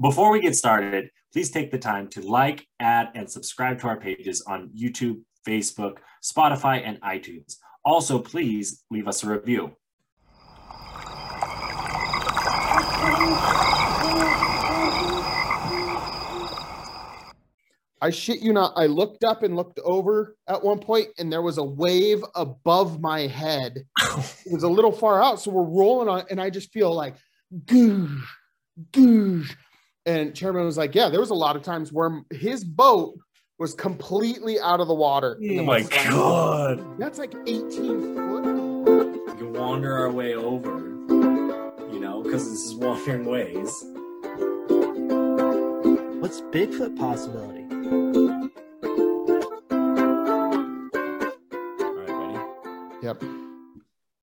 Before we get started, please take the time to like, add, and subscribe to our pages on YouTube, Facebook, Spotify, and iTunes. Also, please leave us a review. I shit you not. I looked up and looked over at one point, and there was a wave above my head. it was a little far out, so we're rolling on, and I just feel like goosh, goosh. And chairman was like, "Yeah, there was a lot of times where his boat was completely out of the water." Oh my god, that's like 18 foot. We can wander our way over, you know, because this is wandering ways. What's Bigfoot possibility? All right, ready? Yep.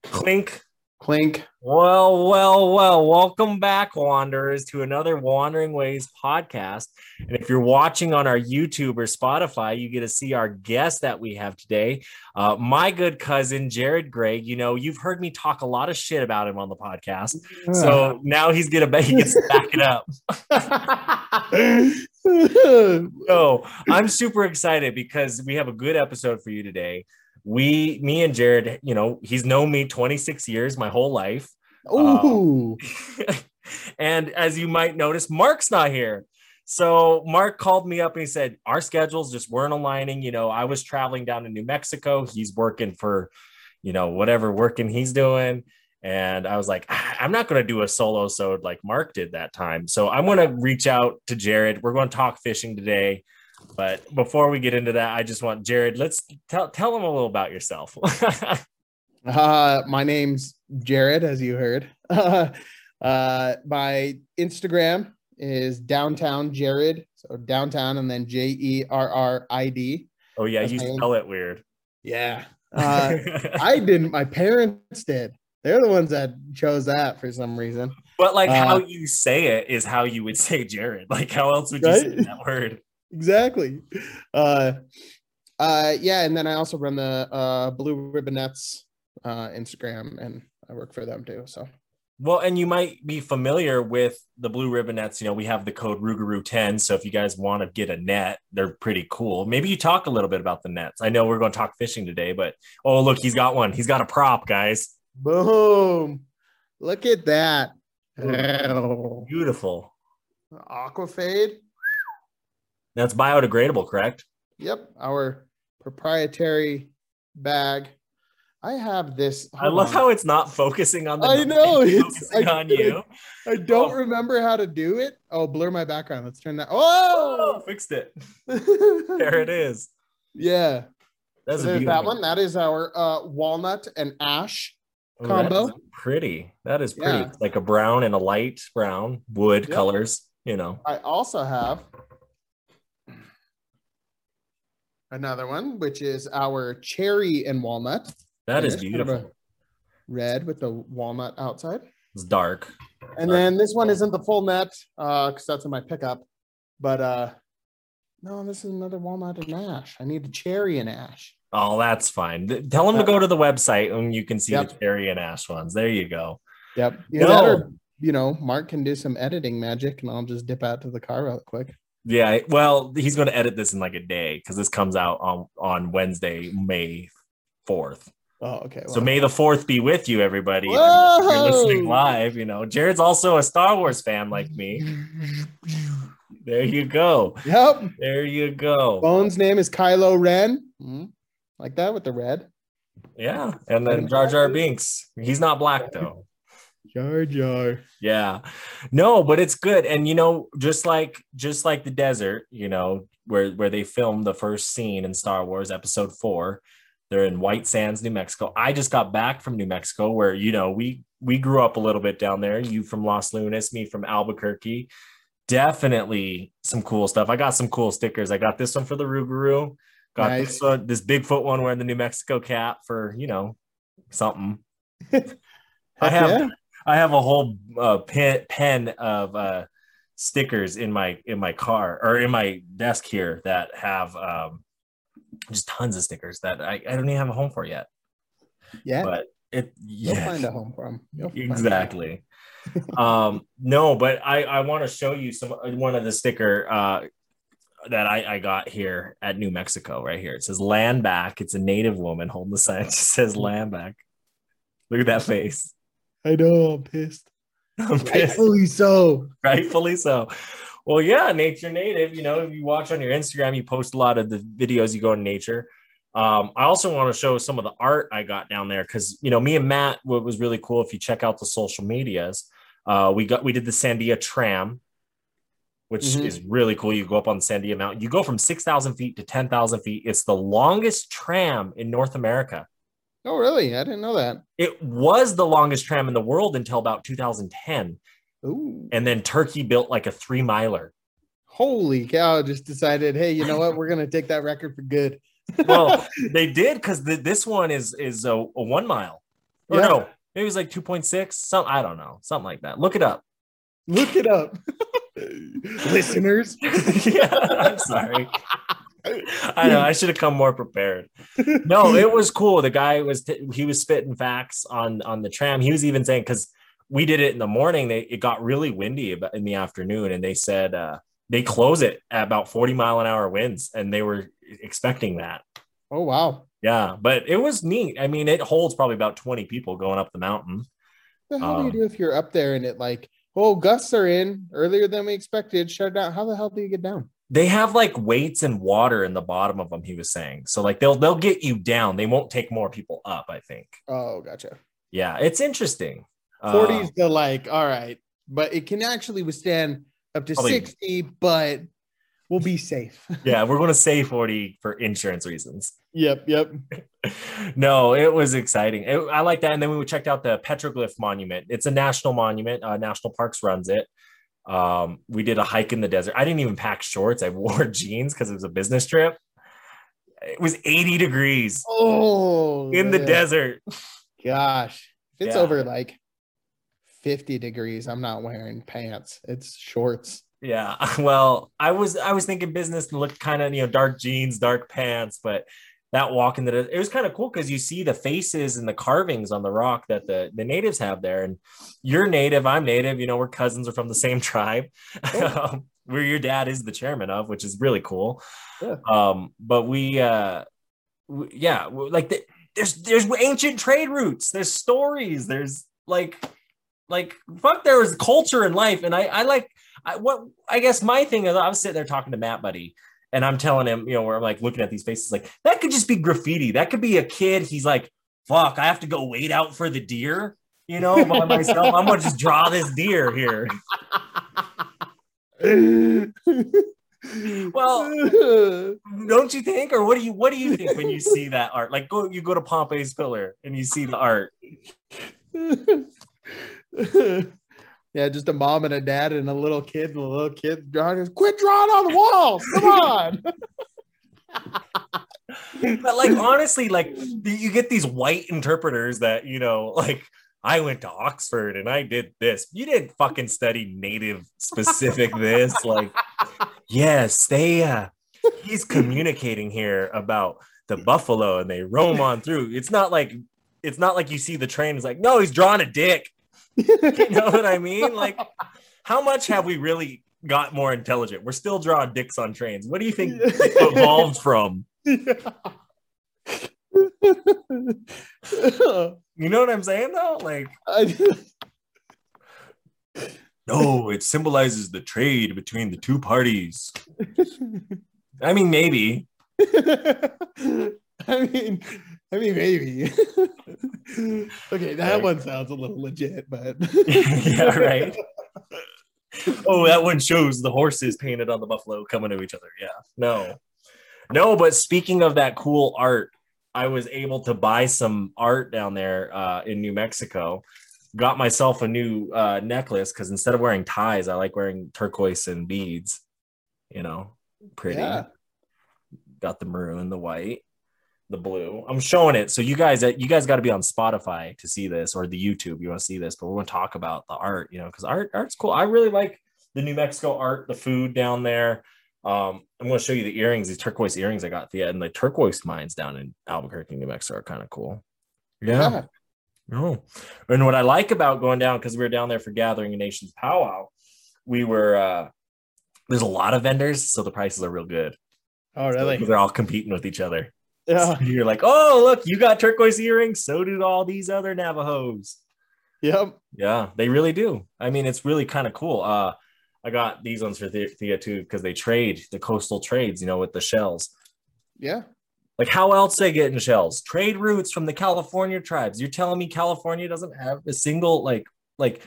Clink. Clink. Well, well, well, welcome back, Wanderers, to another Wandering Ways podcast. And if you're watching on our YouTube or Spotify, you get to see our guest that we have today, uh, my good cousin, Jared Gregg. You know, you've heard me talk a lot of shit about him on the podcast. So now he's going to he gets to back it up. so I'm super excited because we have a good episode for you today. We, me and Jared, you know, he's known me 26 years, my whole life. Ooh. Um, and as you might notice, Mark's not here. So Mark called me up and he said, Our schedules just weren't aligning. You know, I was traveling down to New Mexico. He's working for, you know, whatever working he's doing. And I was like, "Ah, I'm not going to do a solo sode like Mark did that time. So I'm going to reach out to Jared. We're going to talk fishing today. But before we get into that, I just want Jared, let's tell, tell him a little about yourself. Uh, my name's Jared, as you heard. Uh, my Instagram is downtown Jared. So downtown and then J E R R I D. oh, yeah, That's you spell it weird. Yeah. Uh, I didn't. My parents did. They're the ones that chose that for some reason. But like how Uh, you say it is how you would say Jared. Like how else would you say that word? Exactly. Uh, uh, yeah. And then I also run the uh, Blue Ribbon Nets uh, Instagram, and I work for them too. So Well, and you might be familiar with the blue ribbon nets. You know, we have the code Rougarou10. So if you guys want to get a net, they're pretty cool. Maybe you talk a little bit about the nets. I know we're going to talk fishing today, but oh, look, he's got one. He's got a prop, guys. boom! Look at that. Beautiful. Aquafade. That's biodegradable, correct? Yep, our proprietary bag. I have this. I love on. how it's not focusing on the I know, it's I- on you. I don't Oh. remember how to do it. Oh, blur my background. Let's turn that. Oh, Oh, fixed it. There it is. yeah. That's So a that one. That is our uh, walnut and ash. Oh, that combo. pretty. That is pretty. Yeah. Like a brown and a light brown wood Yep. colors, you know. I also have another one, which is our cherry and walnut. That is It's kind of beautiful. Red with the walnut outside. It's dark. And Right. then this one isn't the full net uh because that's in my pickup. But uh no, this is another walnut and ash. I need a cherry and ash. Oh, that's fine. Tell them to Uh, go to the website and you can see the cherry and ash ones. There you go. Yep. That No. or, you know, Mark can do some editing magic and I'll just dip out to the car real quick. Yeah. Well, he's going to edit this in like a day because this comes out on on Wednesday, May fourth. Oh, okay. So may the fourth be with you, everybody. If you're listening live, you know, Jared's also a Star Wars fan like me. There you go. Yep. There you go. Bones' name is Kylo Ren. Mhm. Like that with the red. Yeah. And then Jar Jar Binks. He's not black though. Jar Jar. Yeah. No, but it's good. And you know, just like just like the desert, you know, where where they filmed the first scene in Star Wars episode 4, they're in White Sands, New Mexico. I just got back from New Mexico where, you know, we we grew up a little bit down there. You from Los Lunas, me from Albuquerque. Definitely some cool stuff. I got some cool stickers. I got this one for the Rougarou. Got Nice. this one, this Bigfoot one wearing the New Mexico cap for, you know, something. I have yeah. I have a whole uh, pen pen of uh, stickers in my in my car or in my desk here that have um, just tons of stickers that I, I don't even have a home for yet. Yeah. But It You'll yeah, find a home for them. You'll find a home. exactly. um, no, but I I want to show you some one of the sticker uh that I, I got here at New Mexico right here. It says land back. It's a native woman holding the sign. It just says land back. Look at that face. I know. I'm pissed. I'm pissed. Rightfully so. rightfully so. Well, yeah, nature native. You know, if you watch on your Instagram, you post a lot of the videos you go in nature. Um, I also want to show some of the art I got down there because you know, me and Matt. What was really cool if you check out the social medias, uh, we got we did the Sandia Tram, which Mhm. is really cool. You go up on the Sandia Mountain. You go from six thousand feet to ten thousand feet. It's the longest tram in North America. Oh, really? I didn't know that. It was the longest tram in the world until about 2010, Ooh. and then Turkey built like a three miler. Holy cow. Just decided, hey, you know what? We're going to take that record for good. well they did because this one is is a, a one mile or Yeah. no maybe it was like 2.6 some i don't know something like that look it up Look it up. Listeners. yeah i'm sorry i know i should have come more prepared no it was cool the guy was t- he was spitting facts on on the tram he was even saying because we did it in the morning they it got really windy in the afternoon and they said uh they close it at about 40 mile an hour winds and they were expecting that Oh, wow. Yeah, but it was neat. I mean, it holds probably about 20 people going up the mountain. What the hell do Um, you do if you're up there and it like, oh, gusts are in earlier than we expected? Shut down. How the hell do you get down? They have like weights and water in the bottom of them, he was saying. So like they'll they'll get you down. They won't take more people up, I think. Oh, gotcha. Yeah, it's interesting. Uh, 40 is the like, all right, but it can actually withstand up to Probably- 60, but we'll be safe. yeah, we're going to say 40 for insurance reasons. yep, yep. no, it was exciting. It- I like that. And then we checked out the Petroglyph Monument. It's a national monument. Uh, National Parks runs it. Um, we did a hike in the desert. I didn't even pack shorts. I wore jeans because it was a business trip. It was 80 degrees Oh, in the yeah. desert. Gosh, if it's Yeah. over like 50 degrees, I'm not wearing pants. It's shorts. Yeah. Well, I was I was thinking business and look kind of you know dark jeans, dark pants, but that walk in the it was kind of cool because you see the faces and the carvings on the rock that the the natives have there, and you're native, I'm native. You know, we're cousins, are from the same tribe. Oh. where your dad is the chairman of, which is really cool. Yeah. Um, but we, uh, we, yeah, like the, there's there's ancient trade routes, there's stories, there's like like fuck, there was culture in life, and I I like I what I guess my thing is I was sitting there talking to Matt Buddy. And I'm telling him, you know, where I'm like looking at these faces, like that could just be graffiti. That could be a kid. He's like, fuck, I have to go wait out for the deer, you know, by myself. I'm gonna just draw this deer here. Well, don't you think or what do you what do you think when you see that art like go you go to pompey's pillar and you see the art yeah, just a mom and a dad and a little kid, and a little kid drawing. Quit drawing on the walls. Come on. but like honestly like you get these white interpreters that you know like i went to oxford and i did this you didn't fucking study native specific this like yes they uh he's communicating here about the buffalo and they roam on through it's not like it's not like you see the train is like no he's drawing a dick you know what I mean? Like, how much have we really got more intelligent? We're still drawing dicks on trains. What do you think it evolved from? You know what I'm saying though? Like, no, it symbolizes the trade between the two parties. I mean, maybe. I mean, I mean, maybe. okay, that Like- one sounds a little legit, but yeah, right. Oh, that one shows the horses painted on the buffalo coming to each other. Yeah, no, no. But speaking of that cool art, I was able to buy some art down there uh, in New Mexico. Got myself a new uh, necklace because instead of wearing ties, I like wearing turquoise and beads. You know, pretty. Yeah. Got the maroon, the white, the blue. I'm showing it, so you guys, you guys got to be on Spotify to see this or the YouTube. You want to see this, but we're going to talk about the art. You know, because art, art's cool. I really like the New Mexico art, the food down there. Um, I'm going to show you the earrings, these turquoise earrings I got. Yeah, and the turquoise mines down in Albuquerque, New Mexico are kind of cool. Yeah. Yeah. No. And what I like about going down, because we were down there for Gathering a Nations powwow, we were uh there's a lot of vendors, so the prices are real good. Oh, really? They're all competing with each other. Yeah. So you're like, oh look, you got turquoise earrings, so do all these other Navajos. Yep. Yeah, they really do. I mean, it's really kind of cool. Uh I got these ones for Thea, Thea too because they trade the coastal trades, you know, with the shells. Yeah. Like how else they get in shells? Trade routes from the California tribes. You're telling me California doesn't have a single like like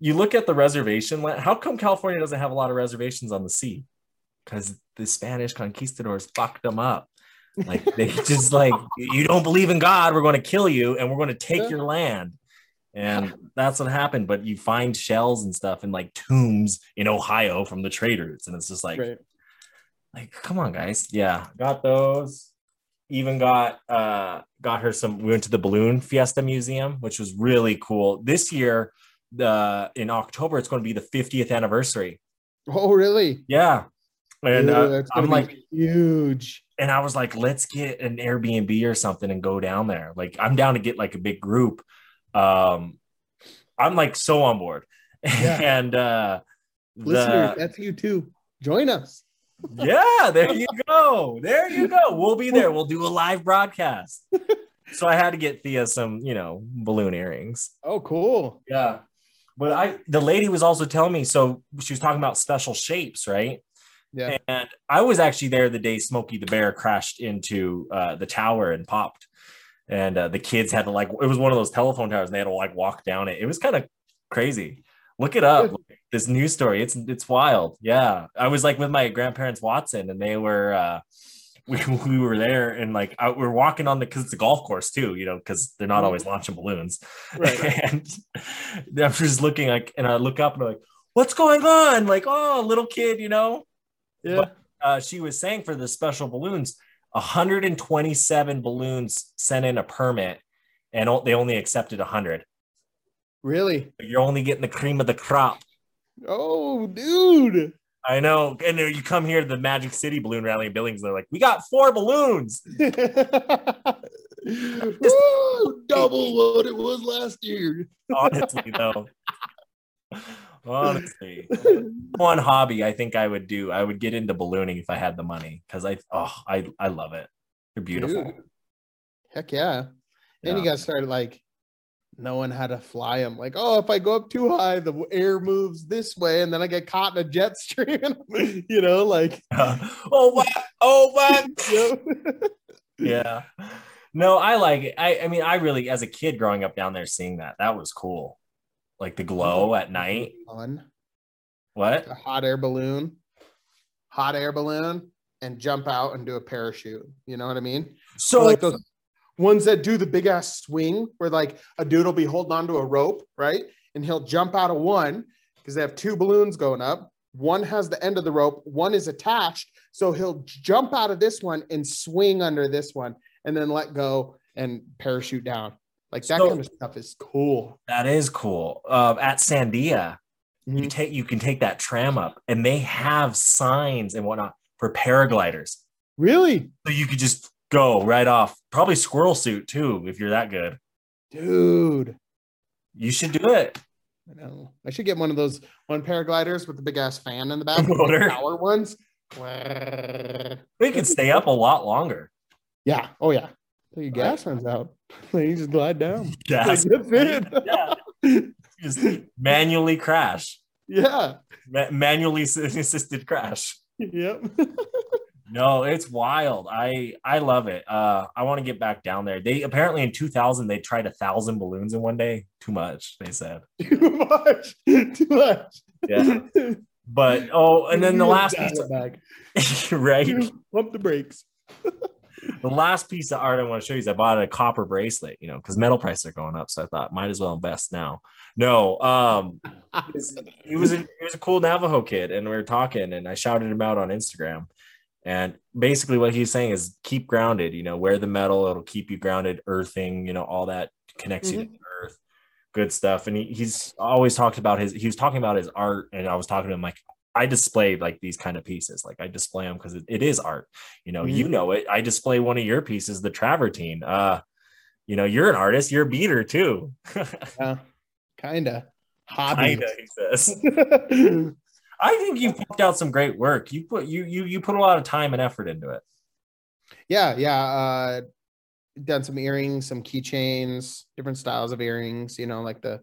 you look at the reservation. How come California doesn't have a lot of reservations on the sea? Because the Spanish conquistadors fucked them up. Like they just like you don't believe in God, we're going to kill you and we're going to take your land. And that's what happened. But you find shells and stuff in like tombs in Ohio from the traders, and it's just like Right. like come on guys yeah got those even got uh got her some we went to the balloon fiesta museum which was really cool this year the in october it's going to be the 50th anniversary Oh, really? yeah and Ooh, uh, i'm like huge. and i was like let's get an airbnb or something and go down there like i'm down to get like a big group um i'm like so on board Yeah. and uh Listeners, the, that's you too. Join us. yeah, there you go. There you go. We'll be there. We'll do a live broadcast. So I had to get Thea some, you know, balloon earrings. Oh, cool. Yeah. But I the lady was also telling me, so she was talking about special shapes, right? Yeah. And I was actually there the day Smokey the Bear crashed into uh, the tower and popped. And uh, the kids had to like it was one of those telephone towers and they had to like walk down it. It was kind of crazy. Look it up. This news story. It's it's wild. Yeah. I was like with my grandparents Watson and they were uh we, we were there and like I, we are walking on the because it's a golf course too, you know, because they're not always launching balloons. Right, right. and I'm just looking like, and I look up and I'm like, what's going on? Like, oh, little kid, you know. Yeah. Uh, she was saying for the special balloons, 127 balloons sent in a permit, and they only accepted 100. Really? You're only getting the cream of the crop. Oh, dude. I know. And you come here to the Magic City balloon rally in Billings, they're like, we got four balloons. Woo, double what it was last year. Honestly, though. Honestly. One hobby I think I would do, I would get into ballooning if I had the money because I, oh, I, I love it. They're beautiful. Dude. Heck yeah. And you Yeah. got started like knowing how to fly them. Like, oh, if I go up too high, the air moves this way, and then I get caught in a jet stream. you know, like, oh, what? Oh, what? yeah. No, I like it. I, I mean, I really, as a kid growing up down there, seeing that, that was cool. Like the glow at night. Fun. What? A hot air balloon, hot air balloon, and jump out and do a parachute. You know what I mean? So, Or like those ones that do the big ass swing where like a dude will be holding onto a rope, right? And he'll jump out of one because they have two balloons going up. One has the end of the rope, one is attached. So he'll jump out of this one and swing under this one and then let go and parachute down. Like that So- kind of stuff is cool. that is cool. Uh, at Sandia, you Mhm. take you can take that tram up, and they have signs and whatnot for paragliders. Really? So you could just go right off. Probably squirrel suit too, if you're that good. Dude. You should do it. I know. I should get one of those one paragliders with the big ass fan in the back. the Motor. Power ones. We could stay up a lot longer. Yeah. Oh yeah. Till your gas runs out. Then you just glide down. Gas. Like, that's yeah. Just manually crash. Yeah. Ma- manually assisted crash. Yep. No, it's wild. I I love it. Uh, I want to get back down there. They apparently in 2000 they tried a thousand balloons in one day. Too much, they said. Too much. Too much. Yeah. But oh, and then the last piece, right? Pump the brakes. The last piece of art I want to show you is I bought a copper bracelet. You know, because metal prices are going up, so I thought might as well invest now. No, um, he was a, he was a cool Navajo kid, and we were talking, and I shouted him out on Instagram. And basically, what he's saying is keep grounded. You know, wear the metal; it'll keep you grounded. Earthing, you know, all that connects you to the earth. Good stuff. And he, he's always talked about his. He was talking about his art, and I was talking to him like, I display like these kind of pieces. Like I display them because it, it is art. You know, you Mhm. know it. I display one of your pieces, the travertine. Uh, you know, you're an artist, you're a beader too. Yeah, kinda. Hobby. Kinda, says. I think you've put out some great work. You put you you you put a lot of time and effort into it. yeah, yeah. Uh, done some earrings, some keychains, different styles of earrings. You know, like the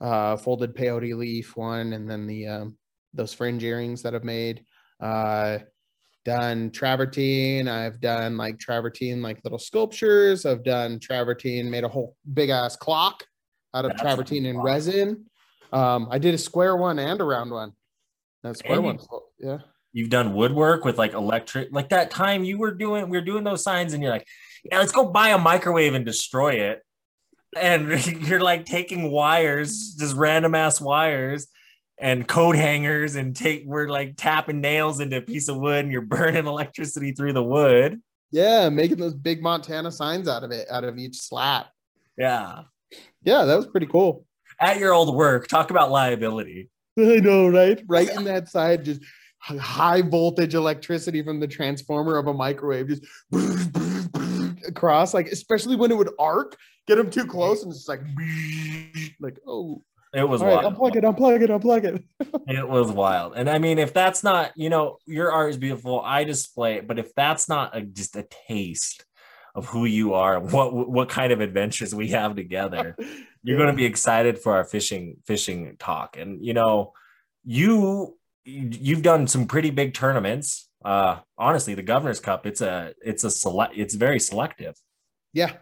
uh, folded peyote leaf one, and then the um, those fringe earrings that I've made. Uh, done travertine. I've done like travertine, like little sculptures. I've done travertine, made a whole big ass clock out of That's travertine and resin. Um, I did a square one and a round one. That square And one, yeah. You've done woodwork with like electric, like that time you were doing, we were doing those signs, and you're like, yeah, let's go buy a microwave and destroy it. And you're like taking wires, just random ass wires and coat hangers, and take we're like tapping nails into a piece of wood, and you're burning electricity through the wood. Yeah, making those big Montana signs out of it, out of each slat. Yeah. Yeah, that was pretty cool. At your old work, talk about liability. I know, right? Right in that side, just high voltage electricity from the transformer of a microwave, just across, like especially when it would arc, get them too close, and it's just like, like oh, It was all right, wild. unplug it, unplug it, unplug it. It was wild. And I mean, if that's not, you know, your art is beautiful, I display it, but if that's not a, just a taste of who you are, what what kind of adventures we have together, you're going to be excited for our fishing fishing talk. And you know, you you've done some pretty big tournaments. Uh honestly, the Governor's Cup, it's a it's a select it's very selective. Yeah.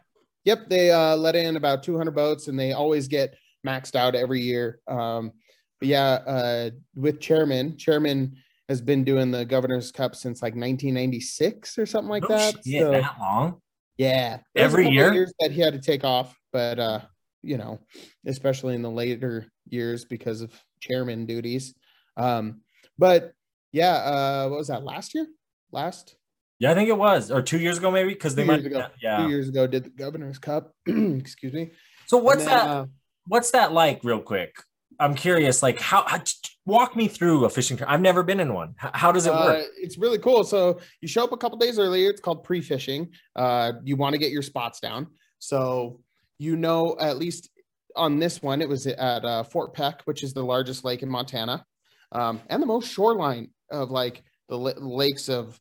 Yep. They uh, let in about 200 boats and they always get maxed out every year. Um, but yeah, uh, with chairman, chairman has been doing the governor's cup since like 1996 or something like No that. shit, So, that long. yeah. Every year? years that he had to take off, but uh, you know, especially in the later years because of chairman duties. Um, but yeah, uh, what was that last year? Last Yeah, I think it was, or two years ago, maybe, because they Two might ago. Yeah. two years ago did the governor's cup. Excuse me. So what's then, that? uh, what's that like real quick i'm curious like how, how walk me through a fishing tour- i've never been in one how, how does it work Uh, it's really cool. So you show up a couple days earlier. It's called pre-fishing. Uh, you want to get your spots down. So you know at least on this one, it was at uh, Fort Peck, which is the largest lake in Montana, um, and the most shoreline of like the la- lakes of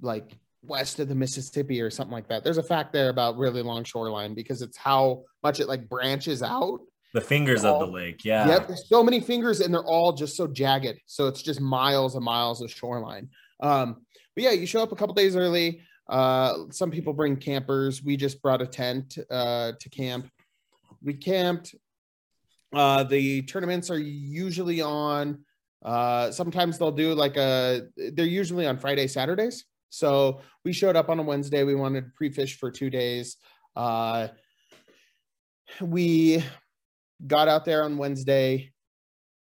like west of the Mississippi or something like that. There's a fact there about really long shoreline because it's how much it like branches out the fingers of the lake yeah Yep, there's so many fingers and they're all just so jagged. So it's just miles and miles of shoreline. Um, but yeah, you show up a couple days early. Uh, some people bring campers. We just brought a tent uh, to camp. We camped. Uh, the tournaments are usually on. Uh, sometimes they'll do like a. They're usually on Friday, Saturdays. So we showed up on a Wednesday. We wanted to pre-fish for two days. Uh, we got out there on Wednesday,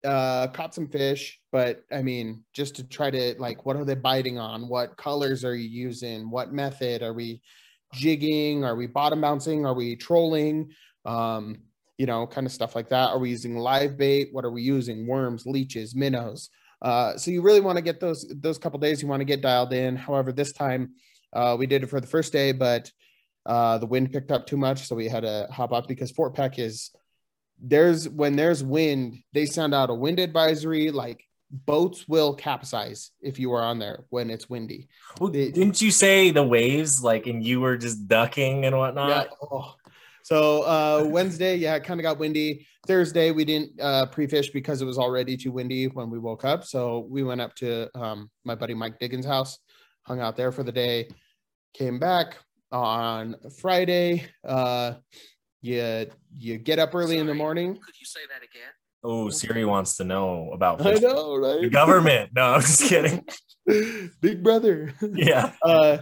uh, caught some fish, but I mean, just to try to like, what are they biting on? What colors are you using? What method are we jigging? Are we bottom bouncing? Are we trolling? Um, you know, kind of stuff like that. Are we using live bait? What are we using? Worms, leeches, minnows. Uh, so you really want to get those those couple days. You want to get dialed in. However, this time uh, we did it for the first day, but uh, the wind picked up too much, so we had to hop off because Fort Peck is there's when there's wind, they send out a wind advisory. Like boats will capsize if you are on there when it's windy. Well, they- didn't you say the waves like and you were just ducking and whatnot Yeah. Oh. So uh, Wednesday, yeah, it kind of got windy. Thursday, we didn't uh, pre-fish because it was already too windy when we woke up. So we went up to um, my buddy Mike Diggins' house, hung out there for the day, came back on Friday. Uh, you you get up early in the morning. Could you say that again? oh siri wants to know about I fishing. know, the government no i'm just kidding Big brother. yeah uh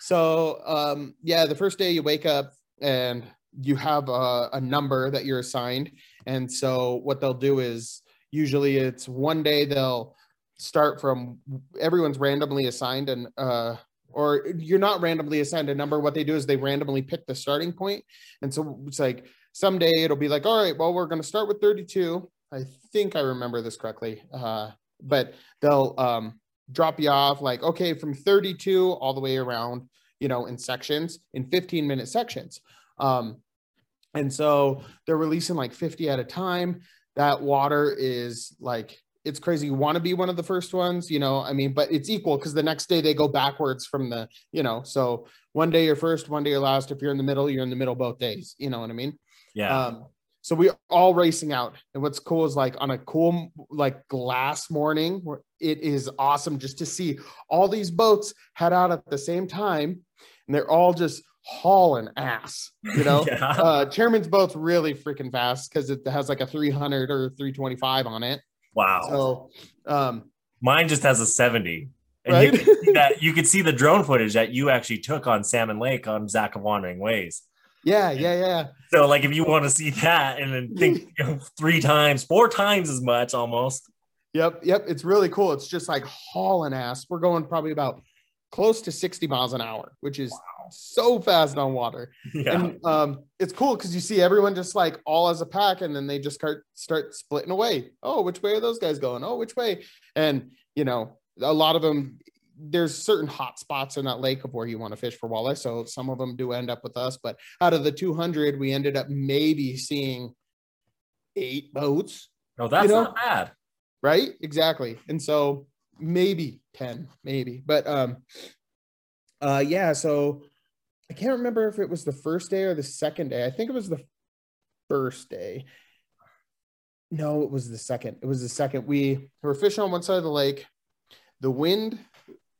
so um yeah the first day you wake up and you have a, a number that you're assigned and so what they'll do is usually it's one day they'll start from everyone's randomly assigned and uh or you're not randomly assigned a number what they do is they randomly pick the starting point. And so it's like someday it'll be like all right well we're going to start with 32 i think i remember this correctly. Uh but they'll um drop you off like okay from 32 all the way around you know in sections in 15 minute sections. Um, and so they're releasing like 50 at a time. That water is like it's crazy. You want to be one of the first ones, you know. I mean, but it's equal because the next day they go backwards from the, you know. So one day you're first, one day you're last. If you're in the middle, you're in the middle both days. You know what I mean? Yeah. Um, so we're all racing out. And what's cool is like on a cool, like glass morning, where it is awesome just to see all these boats head out at the same time. And they're all just hauling ass, you know? Yeah. uh, Chairman's boat's really freaking fast because it has like a 300 or 325 on it. Wow. So, um, Mine just has a 70. And Right? you could see that you could see the drone footage that you actually took on Salmon Lake on Zach of Wandering Ways. yeah, yeah, yeah. So, like, if you want to see that and then think you know, three times, four times as much almost. Yep, yep. It's really cool. It's just like hauling ass. We're going probably about close to 60 miles an hour, which is so fast on water. Yeah. And um, it's cool because you see everyone just like all as a pack, and then they just start start splitting away. Oh, which way are those guys going? Oh, which way? And you know, a lot of them. There's certain hot spots in that lake of where you want to fish for walleye. So some of them do end up with us, but out of the 200, we ended up maybe seeing eight boats Oh, that's you know- not bad. right exactly and so maybe 10 maybe but um uh yeah so i can't remember if it was the first day or the second day. I think it was the first day. No it was the second. It was the second. We were fishing on one side of the lake. The wind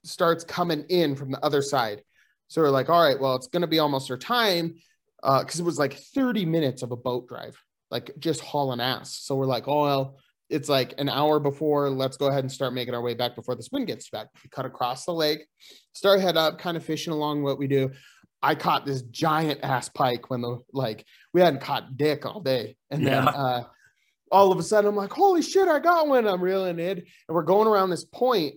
starts coming in from the other side. So we're like all right well it's going to be almost our time uh because it was like 30 minutes of a boat drive like just hauling ass. So we're like oh well it's like an hour before. Let's go ahead and start making our way back before this wind gets back. We cut across the lake, start head up, kind of fishing along what we do. I caught this giant ass pike when the like we hadn't caught dick all day, and then uh, all of a sudden I'm like, holy shit, I got one! I'm reeling it, and we're going around this point,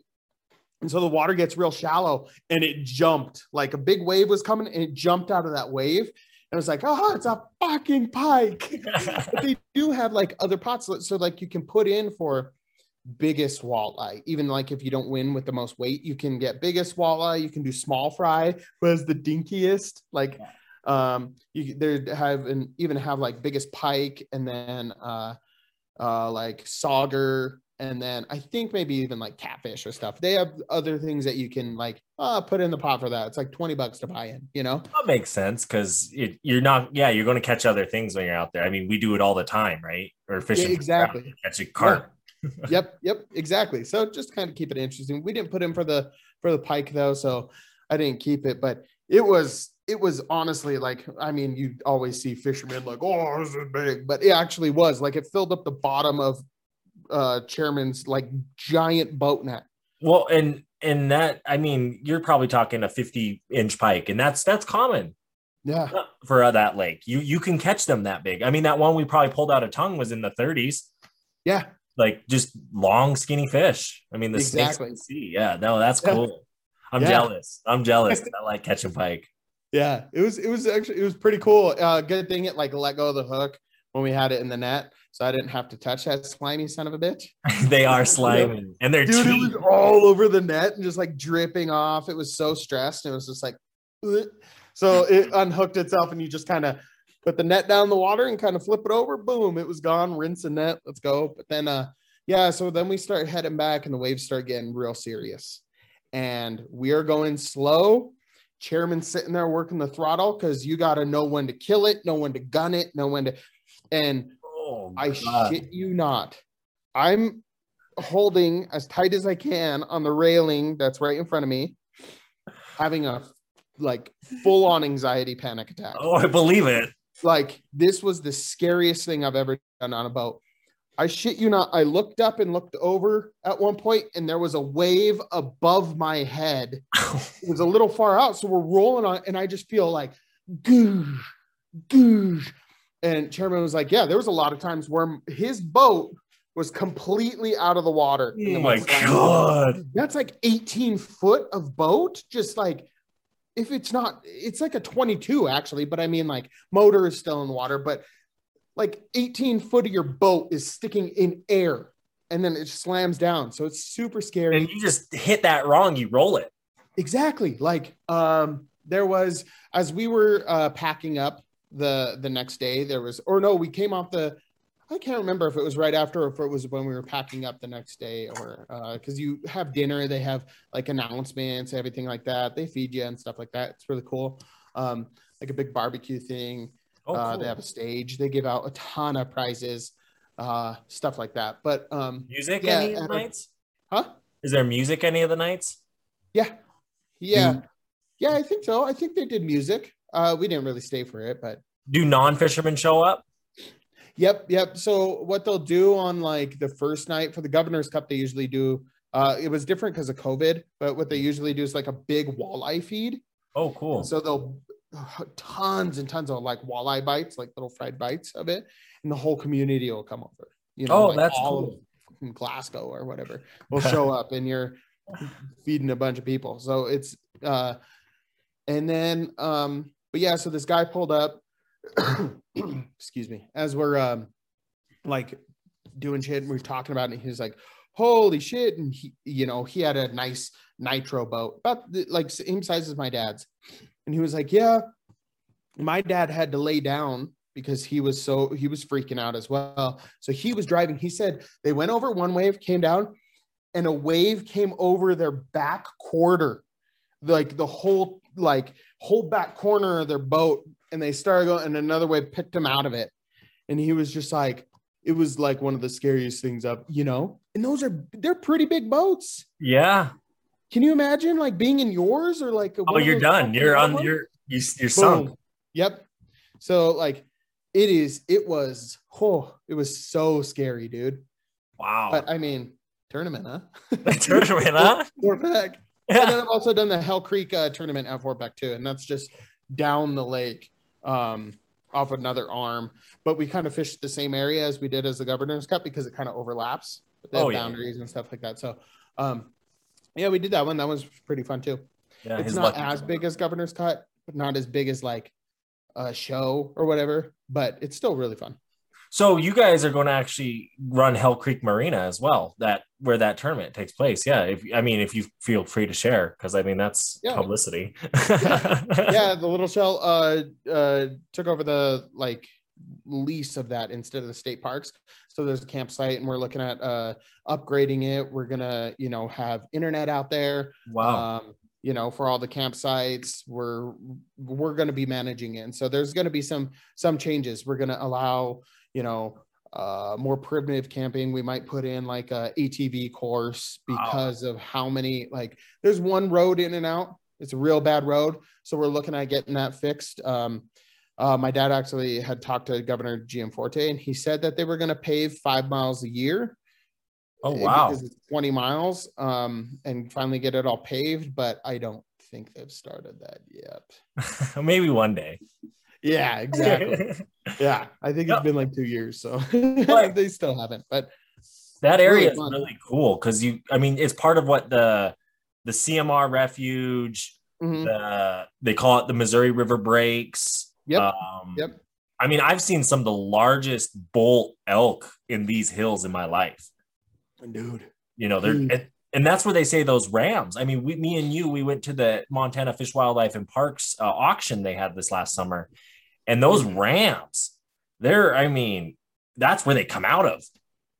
and so the water gets real shallow, and it jumped. Like a big wave was coming, and it jumped out of that wave. And it's like, oh, it's a fucking pike. But they do have like other pots. So like you can put in for biggest walleye even like if you don't win with the most weight you can get biggest walleye you can do small fry who has the dinkiest like um you they have and even have like biggest pike and then uh uh like sauger and then i think maybe even like catfish or stuff they have other things that you can like uh put in the pot for that it's like 20 bucks to buy in you know That makes sense because you're not, yeah, you're going to catch other things when you're out there. I mean, we do it all the time, right? Or fishing, for exactly. catch a carp. yep, yep, exactly. So just kind of keep it interesting. We didn't put in for the for the pike though, so I didn't keep it. But it was it was honestly like I mean, you always see fishermen like, oh, this is big, but it actually was like it filled up the bottom of uh chairman's like giant boat net. Well, and and that, I mean, you're probably talking a 50 inch pike, and that's that's common Yeah, for uh, that lake. You you can catch them that big. I mean, that one we probably pulled out a tongue was in the 30s. yeah, like just long, skinny fish. I mean, the Exactly. in the sea. Yeah, no, that's Yeah. cool. I'm Yeah. jealous. I'm jealous. I like catching pike. yeah. It was it was actually it was pretty cool. Uh, good thing it like let go of the hook when we had it in the net, so I didn't have to touch that slimy son of a bitch. they are slimy and they're dude, cheap. it was all over the net and just like dripping off. It was so stressed. And it was just like, so it unhooked itself, and you just kind of put the net down in the water and kind of flip it over. Boom, it was gone. Rinse the net. Let's go. But then, uh, yeah. So then we start heading back, and the waves start getting real serious, and we are going slow. Chairman sitting there working the throttle because you got to know when to kill it, know when to gun it, know when to, and Oh, I God. shit you not. I'm holding as tight as I can on the railing that's right in front of me, having a like full on anxiety panic attack. Oh, I believe it. Like this was the scariest thing I've ever done on a boat. I shit you not. I looked up and looked over at one point, and there was a wave above my head. It was a little far out, so we're rolling on, and I just feel like goosh, goosh. And chairman was like, "Yeah, there was a lot of times where his boat was completely out of the water." Oh my god. That's like 18 foot of boat, just like if it's not, it's like a 22 actually, but I mean, like motor is still in water, but like 18 foot of your boat is sticking in air and then it slams down. So it's super scary. And you just hit that wrong, you roll it. Exactly. Like um there was as we were uh packing up, the the next day there was or no we came off the i can't remember if it was right after or if it was when we were packing up the next day or because you have dinner they have like announcements everything like that. They feed you and stuff like that. It's really cool. Um like a big barbecue thing. Oh, uh, cool. they have a stage. They give out a ton of prizes uh stuff like that. But um music yeah, any of the uh, nights? huh? Is there music any of the nights? yeah. Yeah. Do- yeah i think so. I think they did music. Uh we didn't really stay for it but Do non-fishermen show up? Yep, yep. So what they'll do on like the first night for the Governor's Cup, they usually do. Uh, it was different because of COVID, but what they usually do is like a big walleye feed. Oh, cool. So they'll tons and tons of like walleye bites, like little fried bites of it, and the whole community will come over. You know, Oh, like that's all cool. of Glasgow or whatever will show up, and you're feeding a bunch of people. So it's uh, and then um, but yeah, so this guy pulled up. excuse me, as we're um, like doing shit, and we are talking about it. And he was like, "Holy shit!" And he, you know, he had a nice nitro boat, about the, like same size as my dad's, and he was like, "Yeah, my dad had to lay down." Because he was so he was freaking out as well. So he was driving. He said they went over one wave, came down, and a wave came over their back quarter, like the whole like whole back corner of their boat, and they started going, and another wave picked him out of it, and he was just like, it was like one of the scariest things up, you know. And those are they're pretty big boats. Yeah. Can you imagine like being in yours or like? Oh, you're done. You're on. You're you, you're sunk. Yep. So like, it is. It was. Oh, it was so scary, dude. Wow. But I mean, tournament, huh? Tournament, huh? Fort Peck. And Yeah. then I've also done the Hell Creek uh, tournament at Fort Peck too, and that's just down the lake, um, off another arm. But we kind of fished the same area as we did as the Governor's Cup because it kind of overlaps. They have Oh, yeah. boundaries and stuff like that. So, um, yeah, we did that one. That was pretty fun too. Yeah, it's not as big as Governor's Cup, but not as big as like a show or whatever. But it's still really fun. So you guys are going to actually run Hell Creek Marina as well, that where that tournament takes place. Yeah, if I mean, if you feel free to share, because I mean that's Yeah. publicity. yeah, the little shell uh uh took over the like lease of that instead of the state parks. So there's a campsite and we're looking at uh upgrading it. We're gonna, you know, have internet out there. Wow. Um, you know, for all the campsites, we're we're gonna be managing it. And so there's gonna be some some changes. We're gonna allow, you know, uh more primitive camping. We might put in like a ATV course Wow. because of how many like there's one road in and out. It's a real bad road. So we're looking at getting that fixed. Um, uh, my dad actually had talked to Governor Gianforte, and he said that they were going to pave five miles a year. Oh wow. because it's 20 miles um, and finally get it all paved, but I don't think they've started that yet. Maybe one day. Yeah, exactly. yeah, I think it's been like two years, so they still haven't. But that It's really area is fun. really cool because you. I mean, it's part of what the the CMR refuge. mhm, The they call it the Missouri River Breaks. Yep. Um, Yep. I mean, I've seen some of the largest bull elk in these hills in my life. Dude. You know, they're and, and that's where they say those rams. I mean, we, me and you, we went to the Montana Fish, Wildlife, and Parks uh, auction they had this last summer, and those Hmm. rams, they're, I mean, that's where they come out of.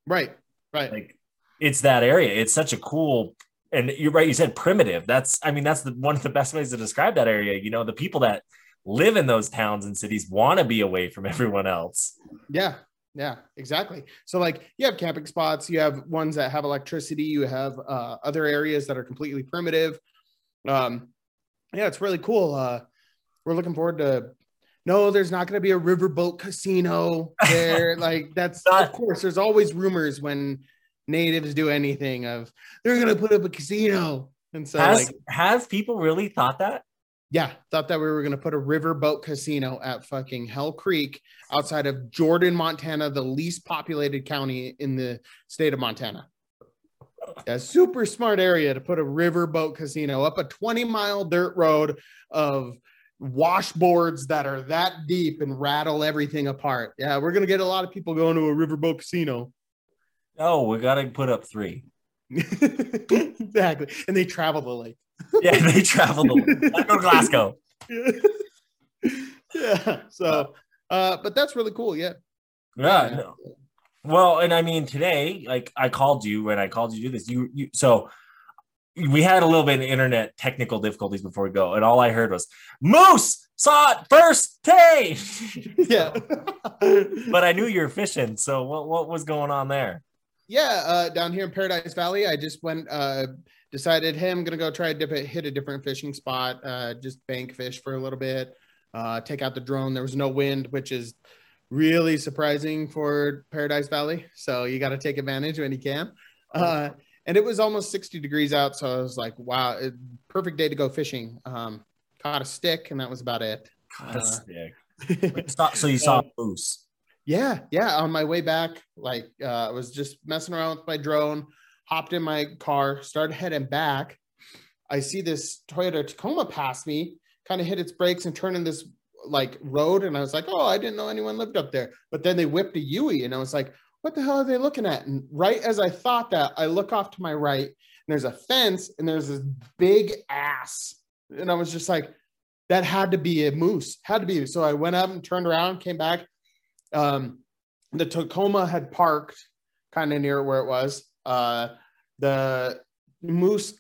Right, right. Like, it's that area. It's such a cool, and you're right. You said primitive. That's, I mean, that's the one of the best ways to describe that area. You know, the people that live in those towns and cities want to be away from everyone else. Yeah, yeah, exactly. So like you have camping spots, you have ones that have electricity, you have uh, other areas that are completely primitive. Um, yeah, it's really cool. Uh, we're looking forward to. No, there's not going to be a riverboat casino there. like that's of course. There's always rumors when natives do anything of they're going to put up a casino, and so Has like have people really thought that? Yeah, thought that we were going to put a riverboat casino at fucking Hell Creek outside of Jordan, Montana, the least populated county in the state of Montana. A super smart area to put a riverboat casino up a 20 mile dirt road of washboards that are that deep and rattle everything apart. Yeah, we're going to get a lot of people going to a riverboat casino. Oh, we got to put up three. exactly. And they travel the lake. Yeah, they traveled. a lot. I go to Glasgow. yeah. So Uh, but that's really cool. Yeah. Yeah. no. Well, and I mean today, like I called you and I called you to do this. You, you so we had a little bit of internet technical difficulties before we go, and all I heard was Moose saw it first day. Yeah. but I knew you were fishing. So what what was going on there? yeah. Uh, down here in Paradise Valley, I just went, uh, decided, hey, I'm going to go try to dip it, hit a different fishing spot, uh, just bank fish for a little bit, uh, take out the drone. There was no wind, which is really surprising for Paradise Valley. So you got to take advantage when you can. Uh, and it was almost 60 degrees out. So I was like, wow, it, perfect day to go fishing. Um, caught a stick, and that was about it. God, Uh, stick. So you saw a moose. Yeah, yeah. On my way back, like uh, I was just messing around with my drone, hopped in my car, started heading back. I see this Toyota Tacoma pass me, kind of hit its brakes and turn in this like road, and I was like, "Oh, I didn't know anyone lived up there." But then they whipped a Yui, and I was like, "What the hell are they looking at?" And right as I thought that, I look off to my right, and there's a fence, and there's this big ass, and I was just like, "That had to be a moose, had to be." So I went up and turned around, came back um, the Tacoma had parked kind of near where it was. Uh, the moose,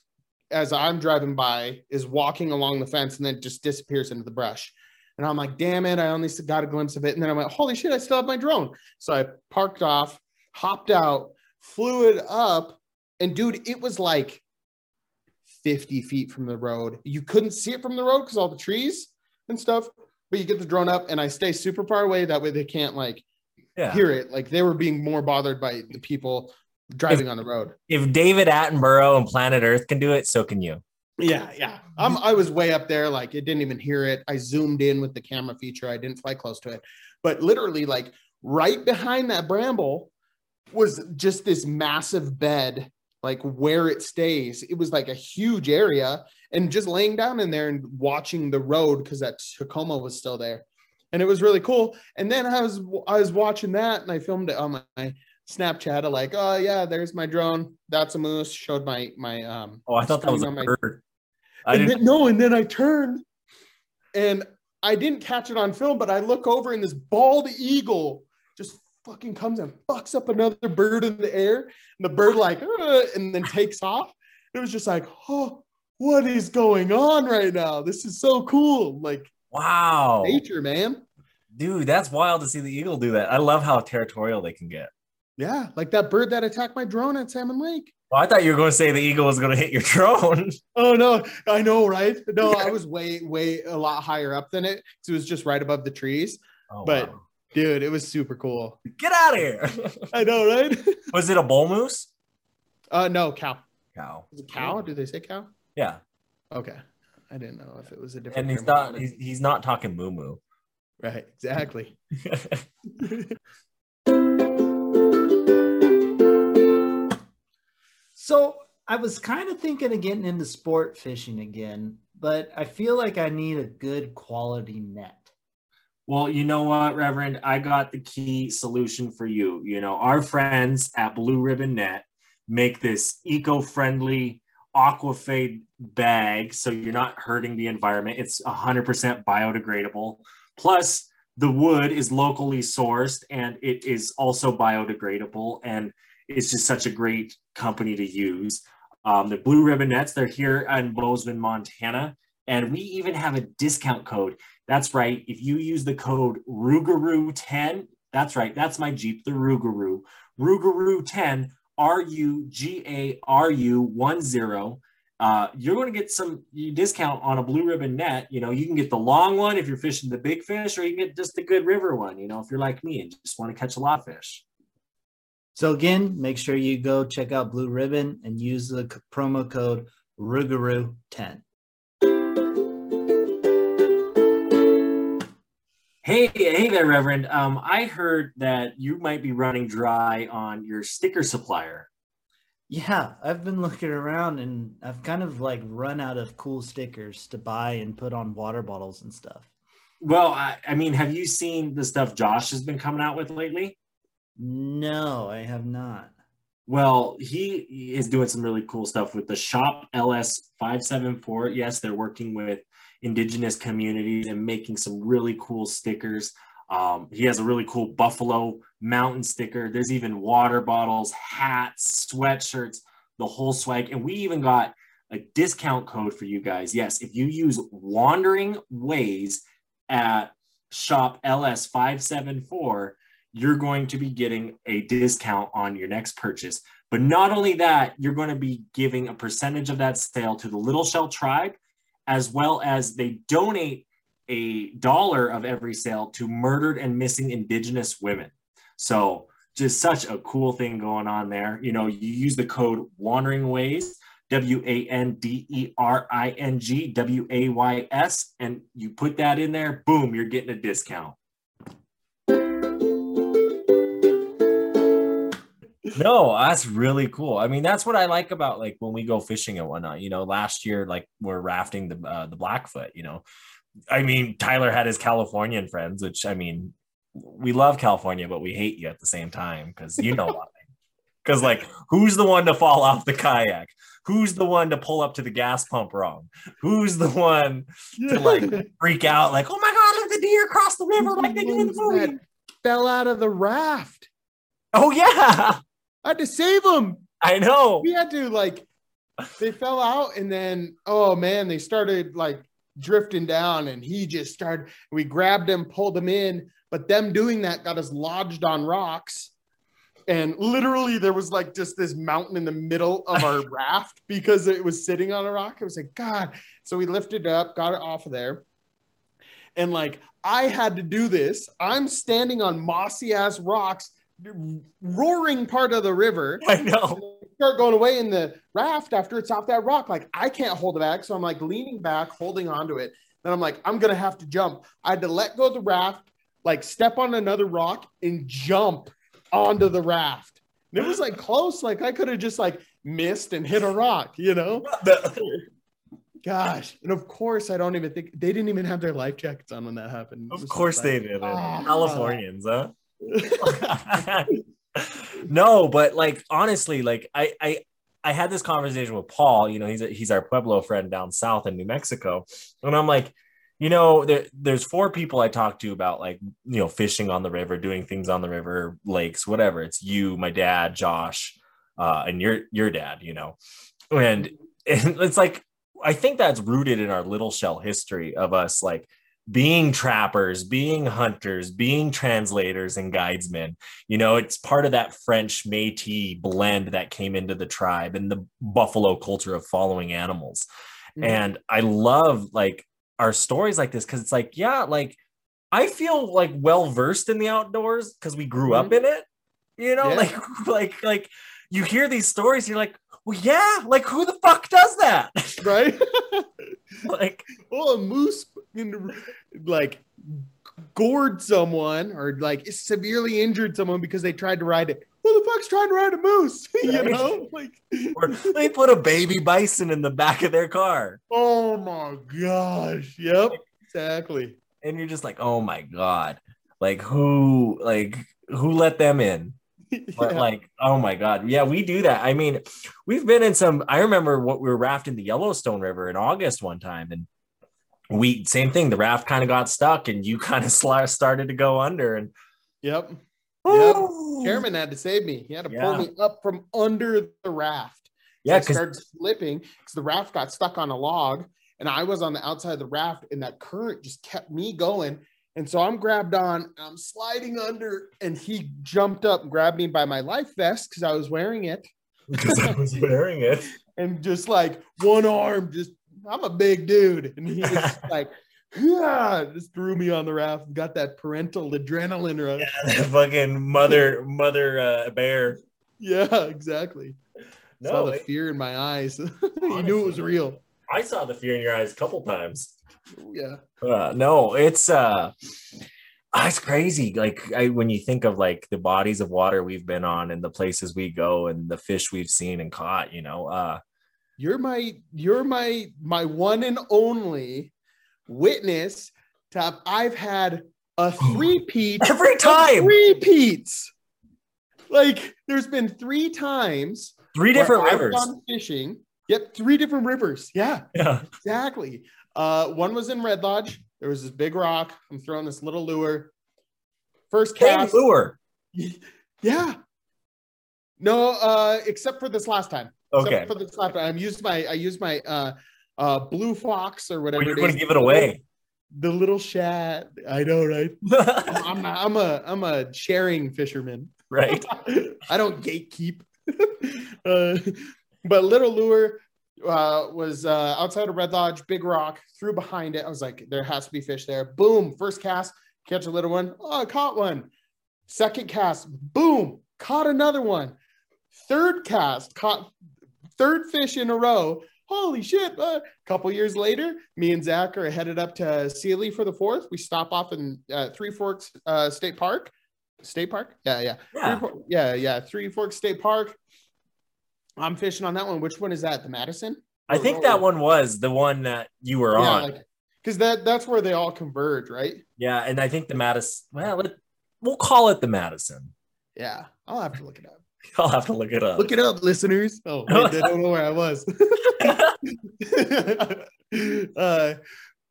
as I'm driving by, is walking along the fence and then just disappears into the brush. And I'm like, damn it, I only got a glimpse of it. And then I went, holy shit, I still have my drone. So I parked off, hopped out, flew it up. And dude, it was like 50 feet from the road. You couldn't see it from the road because all the trees and stuff but you get the drone up and I stay super far away. That way they can't like Yeah. hear it. Like they were being more bothered by the people driving on the road. If David Attenborough and Planet Earth can do it, so can you. Yeah, yeah. I'm I was way up there, like it didn't even hear it. I zoomed in with the camera feature. I didn't fly close to it. But literally, like right behind that bramble was just this massive bed, like where it stays. It was like a huge area, and just laying down in there and watching the road because that Tacoma was still there. And it was really cool. And then I was I was watching that and I filmed it on my Snapchat of like, oh yeah, there's my drone. That's a moose. Showed my my um Oh, I thought that was a my- bird. I and didn't. then, no, and then I turned and I didn't catch it on film, but I look over and this bald eagle just fucking comes and fucks up another bird in the air. And the bird like, and then takes off. It was just like, oh, what is going on right now? This is so cool. Like Wow, nature, man. dude, that's wild to see the eagle do that. I love how territorial they can get. Yeah, like that bird that attacked my drone at Salmon Lake. Well, I thought you were going to say the eagle was going to hit your drone. Oh no, I know, right? No, I was way, way a lot higher up than it. So it was just right above the trees. Oh, But- wow. Dude, it was super cool. get out of here. I know, right? was it a bull moose? Uh no, cow. Cow. Is it cow? Do they say cow? Yeah, Okay. I didn't know if it was a different and he's not. He's, he's not talking moo moo. right, exactly. So I was kind of thinking of getting into sport fishing again, but I feel like I need a good quality net. Well, you know what, Reverend? I got the key solution for you. You know, our friends at Blue Ribbon Net make this eco-friendly aquafade bag so you're not hurting the environment. It's 100% biodegradable. Plus, the wood is locally sourced and it is also biodegradable and it's just such a great company to use. Um, the Blue Ribbon Nets, they're here in Bozeman, Montana, and we even have a discount code. That's right. If you use the code Rugaru10, that's right. That's my Jeep, the Rugaru. Rugaru10, R U G A R U 1 0. Uh, you're going to get some discount on a blue ribbon net. You know, you can get the long one if you're fishing the big fish, or you can get just the good river one, you know, if you're like me and just want to catch a lot of fish. So again, make sure you go check out Blue Ribbon and use the promo code Rugaru10. Hey, hey there, Reverend. Um, I heard that you might be running dry on your sticker supplier. Yeah, I've been looking around and I've kind of like run out of cool stickers to buy and put on water bottles and stuff. Well, I, I mean, have you seen the stuff Josh has been coming out with lately? No, I have not. Well, he is doing some really cool stuff with the Shop LS 574. Yes, they're working with indigenous communities and making some really cool stickers. Um, he has a really cool Buffalo Mountain sticker. There's even water bottles, hats, sweatshirts, the whole swag. And we even got a discount code for you guys. Yes, if you use Wandering Ways at shop LS574, you're going to be getting a discount on your next purchase. But not only that, you're going to be giving a percentage of that sale to the Little Shell Tribe, as well as they donate a dollar of every sale to murdered and missing Indigenous women. So just such a cool thing going on there. You know, you use the code Wandering Ways, W A N D E R I N G W A Y S, and you put that in there, boom, you're getting a discount. No, that's really cool. I mean, that's what I like about like when we go fishing and whatnot. You know, last year, like we're rafting the uh, the Blackfoot. You know, I mean, Tyler had his Californian friends, which I mean, we love California, but we hate you at the same time because you know why. Because like, who's the one to fall off the kayak? Who's the one to pull up to the gas pump wrong? Who's the one to like freak out? Like, oh my god, look the deer cross the river like they do in the movie. Fell out of the raft. Oh yeah, I had to save them. I know. We had to like, they fell out, and then oh man, they started like drifting down, and he just started. We grabbed him, pulled him in, but them doing that got us lodged on rocks. And literally, there was like just this mountain in the middle of our raft because it was sitting on a rock. It was like, God. So we lifted it up, got it off of there. And like, I had to do this. I'm standing on mossy ass rocks, roaring part of the river. I know. Start going away in the raft after it's off that rock. Like, I can't hold it back. So I'm like leaning back, holding onto it. Then I'm like, I'm going to have to jump. I had to let go of the raft, like step on another rock and jump onto the raft. And it was like close, like I could have just like missed and hit a rock, you know? Gosh. And of course, I don't even think they didn't even have their life jackets on when that happened. Of course they did. Ah. Californians, huh? no, but like honestly, like I I I had this conversation with Paul, you know, he's a, he's our Pueblo friend down south in New Mexico. And I'm like, you know, there, there's four people I talk to about like, you know, fishing on the river, doing things on the river, lakes, whatever. It's you, my dad, Josh, uh, and your your dad, you know. And, and it's like I think that's rooted in our little shell history of us like being trappers, being hunters, being translators and guidesmen. You know, it's part of that French Métis blend that came into the tribe and the buffalo culture of following animals. Mm-hmm. And I love like our stories like this because it's like, yeah, like I feel like well versed in the outdoors because we grew mm-hmm. up in it. You know, yeah. like like like you hear these stories, you're like, well, yeah, like who the fuck does that? Right? like, oh, a moose like gored someone or like severely injured someone because they tried to ride it. Who the fuck's trying to ride a moose? you know, like or they put a baby bison in the back of their car. Oh my gosh! Yep, exactly. And you're just like, oh my god, like who, like who let them in? But yeah. like, oh my god, yeah, we do that. I mean, we've been in some. I remember what we were rafting the Yellowstone River in August one time, and we same thing. The raft kind of got stuck, and you kind of started to go under. And yep, yep. Chairman had to save me. He had to yeah. pull me up from under the raft. Yeah, because started slipping because the raft got stuck on a log, and I was on the outside of the raft, and that current just kept me going. And so I'm grabbed on, I'm sliding under, and he jumped up and grabbed me by my life vest because I was wearing it. Because I was wearing it. and just like one arm just I'm a big dude. And he was like, yeah, just threw me on the raft. Got that parental adrenaline rush. Yeah, that fucking mother, mother uh, bear. Yeah, exactly. No, saw the it, fear in my eyes. he knew it was real. I saw the fear in your eyes a couple times. Yeah. Uh, no, it's uh it's crazy. Like I, when you think of like the bodies of water we've been on and the places we go and the fish we've seen and caught, you know, uh you're my you're my my one and only witness to have, I've had a three peat every time three peats. Like there's been three times three different rivers fishing. Yep, three different rivers. Yeah, yeah, exactly. Uh, one was in Red Lodge. There was this big rock. I'm throwing this little lure. First Same cast. lure. Yeah. No, uh, except for this last time. Except Okay. For this last time, I used my I used my uh uh blue fox or whatever. Well, you're going to give it away. The little shad. I know, right? I'm a, I'm a I'm a sharing fisherman. right. I don't gatekeep. uh, but little lure uh, was uh, outside of Red Lodge, big rock, threw behind it. I was like, there has to be fish there. Boom, first cast, catch a little one. Oh, I caught one. Second cast, boom, caught another one. Third cast, caught third fish in a row. Holy shit. A couple years later, me and Zach are headed up to Seeley for the fourth. We stop off in uh, Three Forks uh, State Park. State Park? Yeah, yeah. Yeah. Three, yeah, yeah. Three Forks State Park. I'm fishing on that one. Which one is that? The Madison? I think that one was the one that you were Yeah, on. like because that that's where they all converge, right? Yeah, and I think the Madison. Well, let, we'll call it the Madison. Yeah, I'll have to look it up. I'll have to look it up. Look it up, listeners. Oh, wait, they don't know where I was. uh,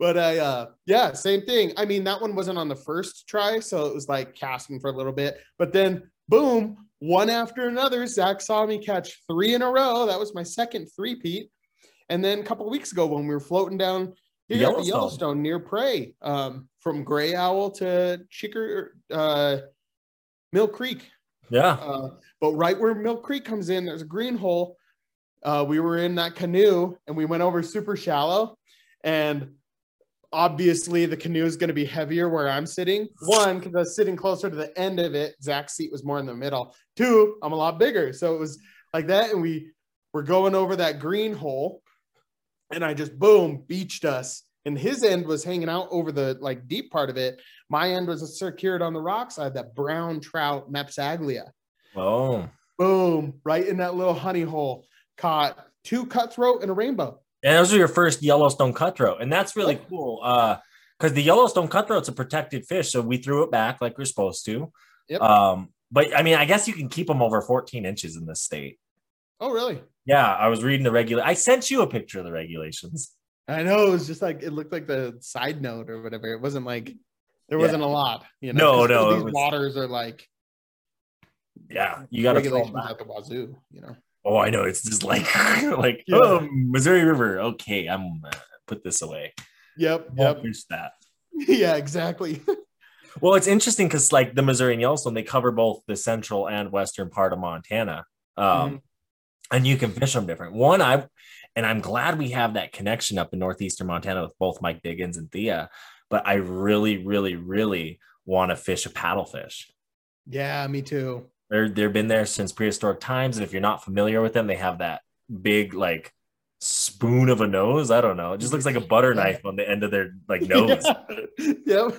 but I, uh, yeah, same thing. I mean, that one wasn't on the first try, so it was like casting for a little bit, but then boom, one after another. Zach saw me catch three in a row. That was my second three-peat. And then a couple weeks ago, when we were floating down here at the Yellowstone. Yellowstone near Pray, um, from Gray Owl to Chicker, uh, Mill Creek, yeah. uh, but right where Mill Creek comes in, there's a green hole. Uh, we were in that canoe and we went over super shallow. And obviously, the canoe is going to be heavier where I'm sitting. One, because I was sitting closer to the end of it. Zach's seat was more in the middle. Two, I'm a lot bigger. So it was like that. And we were going over that green hole. And I just boom, beached us. And his end was hanging out over the like deep part of it. My end was secured on the rocks. I had that brown trout Mepps Aglia Oh. boom, right in that little honey hole. Caught two cutthroat and a rainbow. And those are your first Yellowstone cutthroat. And that's really cool. Uh, because the Yellowstone cutthroat's a protected fish, so we threw it back like we're supposed to. Yep. Um, but I mean, I guess you can keep them over 14 inches in this state. Oh, really? Yeah, I was reading the regular. I sent you a picture of the regulations. I know. It was just like it looked like the side note or whatever. It wasn't like there wasn't a lot. You know, No, no, These was- waters are like Yeah, you got to. regulations at the wazoo. You know. Oh, I know. It's just like like Yeah. oh, Missouri River. Okay, I'm uh, put this away. Yep. Won't Yep. that. yeah. Exactly. Well, it's interesting because like the Missouri and Yellowstone, they cover both the central and western part of Montana, um, Mhm. and you can fish them different. One, I and I'm glad we have that connection up in northeastern Montana with both Mike Diggins and Thea. But I really, really, really want to fish a paddlefish. yeah. Me too. They're they've been there since prehistoric times, and if you're not familiar with them, they have that big like spoon of a nose. I don't know. It just looks like a butter knife on the end of their like nose. yep.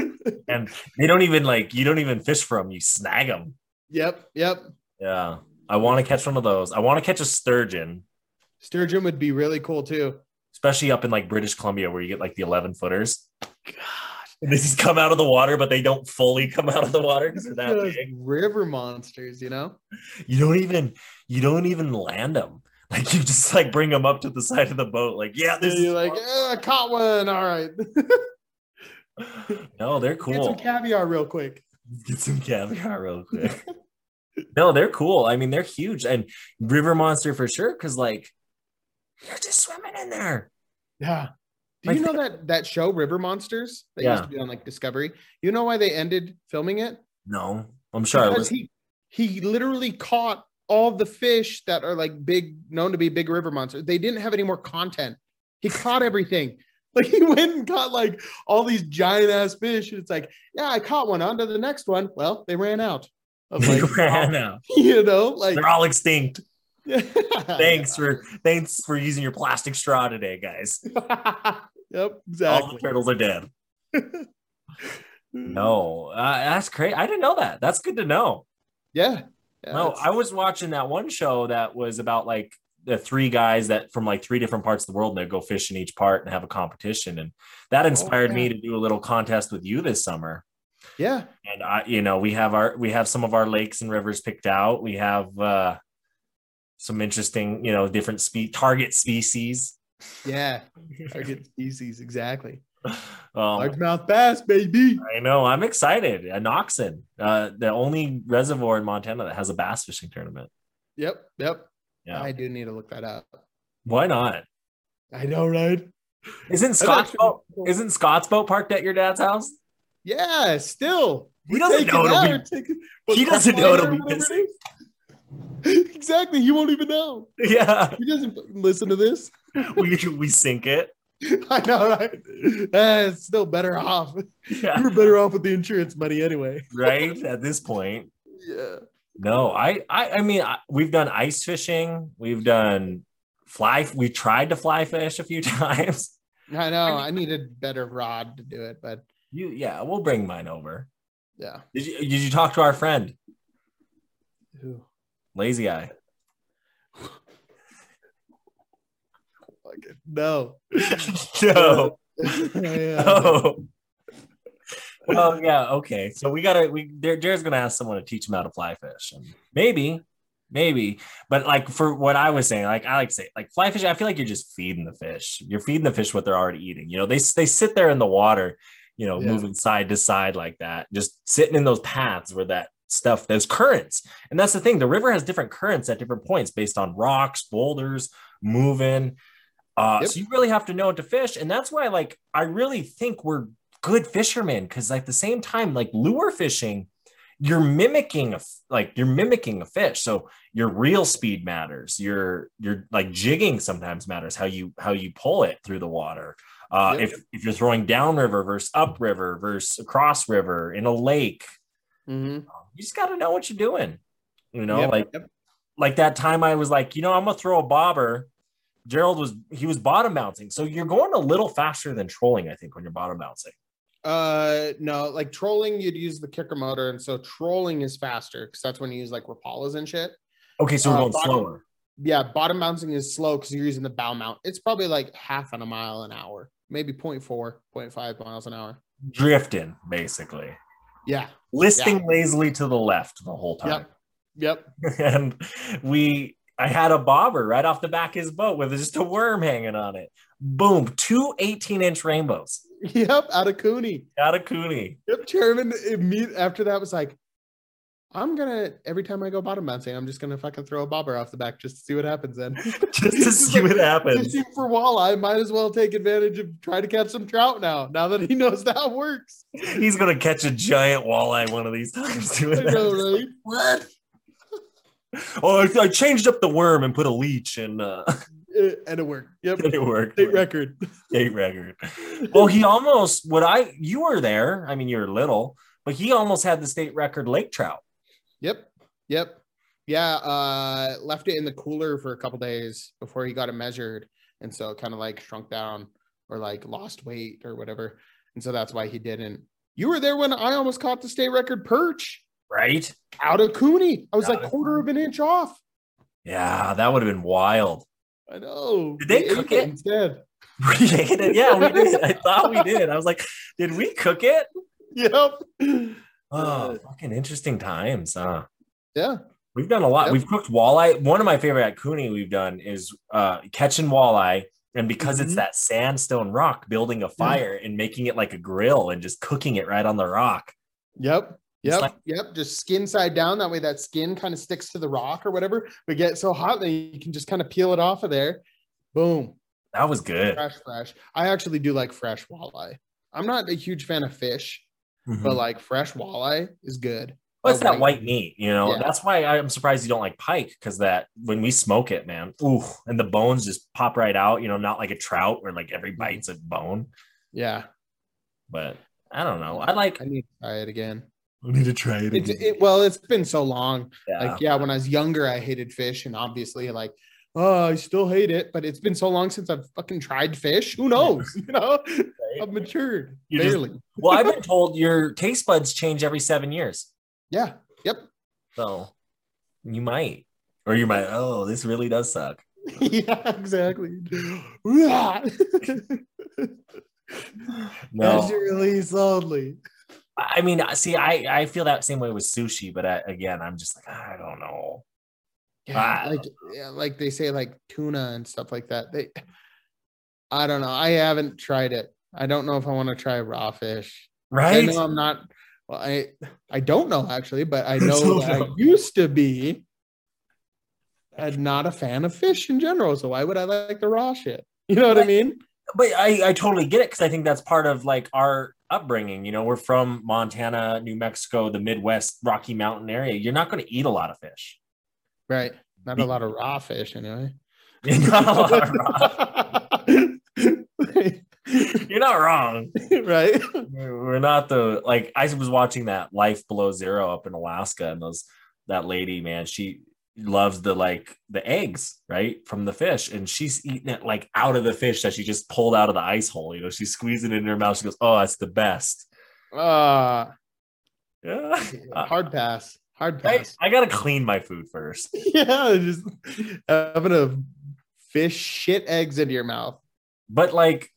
and they don't even like you don't even fish for them you snag them yep. Yep. yeah i want to catch one of those i want to catch a sturgeon Sturgeon would be really cool too. especially up in like british columbia where you get like the 11 footers God. And they just come out of the water but they don't fully come out of the water because they're that Those big river monsters, you know? you don't even you don't even land them like you just like bring them up to the side of the boat like yeah this You're is like, I caught one. All right. no they're Get cool some caviar real quick. get some caviar real quick no they're cool i mean they're huge and river monster for sure because like you're just swimming in there Yeah. Do you know that that show River Monsters that Yeah. used to be on like Discovery? You know why they ended filming it? No, I'm sure. Because was, he he literally caught all the fish that are like big, known to be big river monsters. They didn't have any more content. He caught everything. Like he went and caught like all these giant ass fish. And it's like, yeah, I caught one. On to the next one. Well, they ran out. Of they like, ran out. you know, like They're all extinct. Thanks for thanks for using your plastic straw today, guys. Yep, exactly. All the turtles are dead. No, uh, that's great. I didn't know that. That's good to know. Yeah. yeah no, I was watching that one show that was about like the three guys that from like three different parts of the world and they go fish in each part and have a competition, and that inspired me to do a little contest with you this summer. yeah. and I, you know, we have our we have some of our lakes and rivers picked out. We have uh some interesting, you know, different spe- target species. Yeah. Target species, exactly. Um, Largemouth bass, baby. I know. I'm excited. Noxon, uh, the only reservoir in Montana that has a bass fishing tournament. Yep, yep. Yeah. I do need to look that up. Why not? I know, right? Isn't Scott's boat, isn't Scott's boat parked at your dad's house? Yeah, still. He doesn't know it'll be- He doesn't know it'll be missing. exactly. He won't even know. Yeah, He doesn't listen to this. we we sink it. I know, right? Uh, it's still better off. Yeah, You're better off with the insurance money anyway. right. At this point, Yeah. no. I I I mean, I, we've done ice fishing. We've done fly. We tried to fly fish a few times. I know. I need a better rod to do it, but You yeah, we'll bring mine over. yeah. Did you did you talk to our friend Ooh, Lazy Eye? Fuck it. No. no. Yeah. Oh. Well, yeah, okay. So we gotta we Jared's gonna ask someone to teach him how to fly fish. And maybe, maybe, but like for what I was saying, like I like to say, like fly fishing, I feel like you're just feeding the fish. You're feeding the fish what they're already eating. You know, they they sit there in the water, you know, Yeah. moving side to side like that, just sitting in those paths where that stuff, those currents. And that's the thing. The river has different currents at different points based on rocks, boulders, moving. Uh, Yep. So you really have to know how to fish, and that's why, like, I really think we're good fishermen because, like, the same time, like lure fishing, you're mimicking a like you're mimicking a fish. So your reel speed matters. Your your like jigging sometimes matters. How you how you pull it through the water. Uh, Yep. If if you're throwing downriver versus upriver versus across river in a lake, Mhm. you just got to know what you're doing. You know, Yep, like like that time I was like, you know, I'm gonna throw a bobber. Gerald was he was bottom bouncing, so you're going a little faster than trolling, I think, when you're bottom bouncing. Uh, no, like trolling, you'd use the kicker motor, and so trolling is faster because that's when you use like Rapalas and shit. Okay, so we're Uh, going bottom- slower. Yeah, bottom bouncing is slow because you're using the bow mount. It's probably like half on a mile an hour, maybe 0.4, 0.5 miles an hour. drifting, basically. Yeah. Listing lazily to the left the whole time. Yep. and we I had a bobber right off the back of his boat with just a worm hanging on it. Boom, two 18 inch rainbows Yep. Out of Cooney. out of Cooney. Yep. Chairman after that was like, I'm gonna every time I go bottom bouncing, I'm just gonna fucking throw a bobber off the back just to see what happens then. Just to see what happens. For walleye, might as well take advantage of try to catch some trout now. Now that he knows that works. He's gonna catch a giant walleye one of these times doing know, right? What? Oh, I, I changed up the worm and put a leech and uh, Eh, And it worked. Yep. it worked. State record. State record. Well, he almost what I you were there. I mean, you were little, but he almost had the state record lake trout. Yep. Yep. Yeah. Uh left it in the cooler for a couple days before he got it measured. And so it kind of like shrunk down or like lost weight or whatever. And so that's why he didn't. You were there when I almost caught the state record perch Right? out of Cooney. I was Out like quarter of an inch off. Yeah, that would have been wild. I know. Did they cook it? instead? We ate it. Yeah, we did. I thought we did. I was like, did we cook it? Yep. Oh, fucking interesting times. Huh? Yeah. We've done a lot. Yep. We've cooked walleye. One of my favorite at Cooney we've done is uh, catching walleye. And because it's Mhm. that sandstone rock, building a fire and making it like a grill and just cooking it right on the rock. Yep. Yep. like- yep. Just skin side down. That way that skin kind of sticks to the rock or whatever. But get so hot that you can just kind of peel it off of there. Boom. That was good. Fresh, fresh. I actually do like fresh walleye. I'm not a huge fan of fish, Mhm. but like fresh walleye is good. Well, it's that white meat, you know. Yeah. That's why I'm surprised you don't like pike because that when we smoke it, man, ooh, and the bones just pop right out. You know, not like a trout where like every bite's a bone. Yeah. But I don't know. I like. I need to try it again. I need to try it It's it, well, it's been so long. yeah. Like, yeah, when I was younger, I hated fish, and obviously, like, oh, I still hate it, but it's been so long since I've fucking tried fish. Who knows? You know, I've matured You just- barely. well, I've been told your taste buds change every seven years, Yeah. Yep. so you might, or you might. Oh, this really does suck. yeah, exactly. No, As you release only. I mean, see, I I feel that same way with sushi, but I, again, I'm just like I don't know. Yeah, Ah. like yeah, like they say like tuna and stuff like that. They I don't know. I haven't tried it. I don't know if I want to try raw fish. Right? I know I'm not. Well, I I don't know actually, but I So know that I used to be. I'm not a fan of fish in general, so why would I like the raw shit? You know what I Right. mean? But I, I totally get it because I think that's part of like our upbringing. You know, we're from Montana, New Mexico, the Midwest, Rocky Mountain area. You're not going to eat a lot of fish. Right. Not a lot of raw fish anyway. Not a lot of raw- You're not wrong. right. We're not the like I was watching that Life Below Zero up in Alaska, and those that lady, man, she loves the like the eggs, right? From the fish, and she's eating it like out of the fish that she just pulled out of the ice hole. You know, she's squeezing it in her mouth. She goes, Oh, that's the best. Uh Yeah. hard pass. Hard I, pass. I gotta clean my food first. yeah, just having a fish shit eggs into your mouth. But like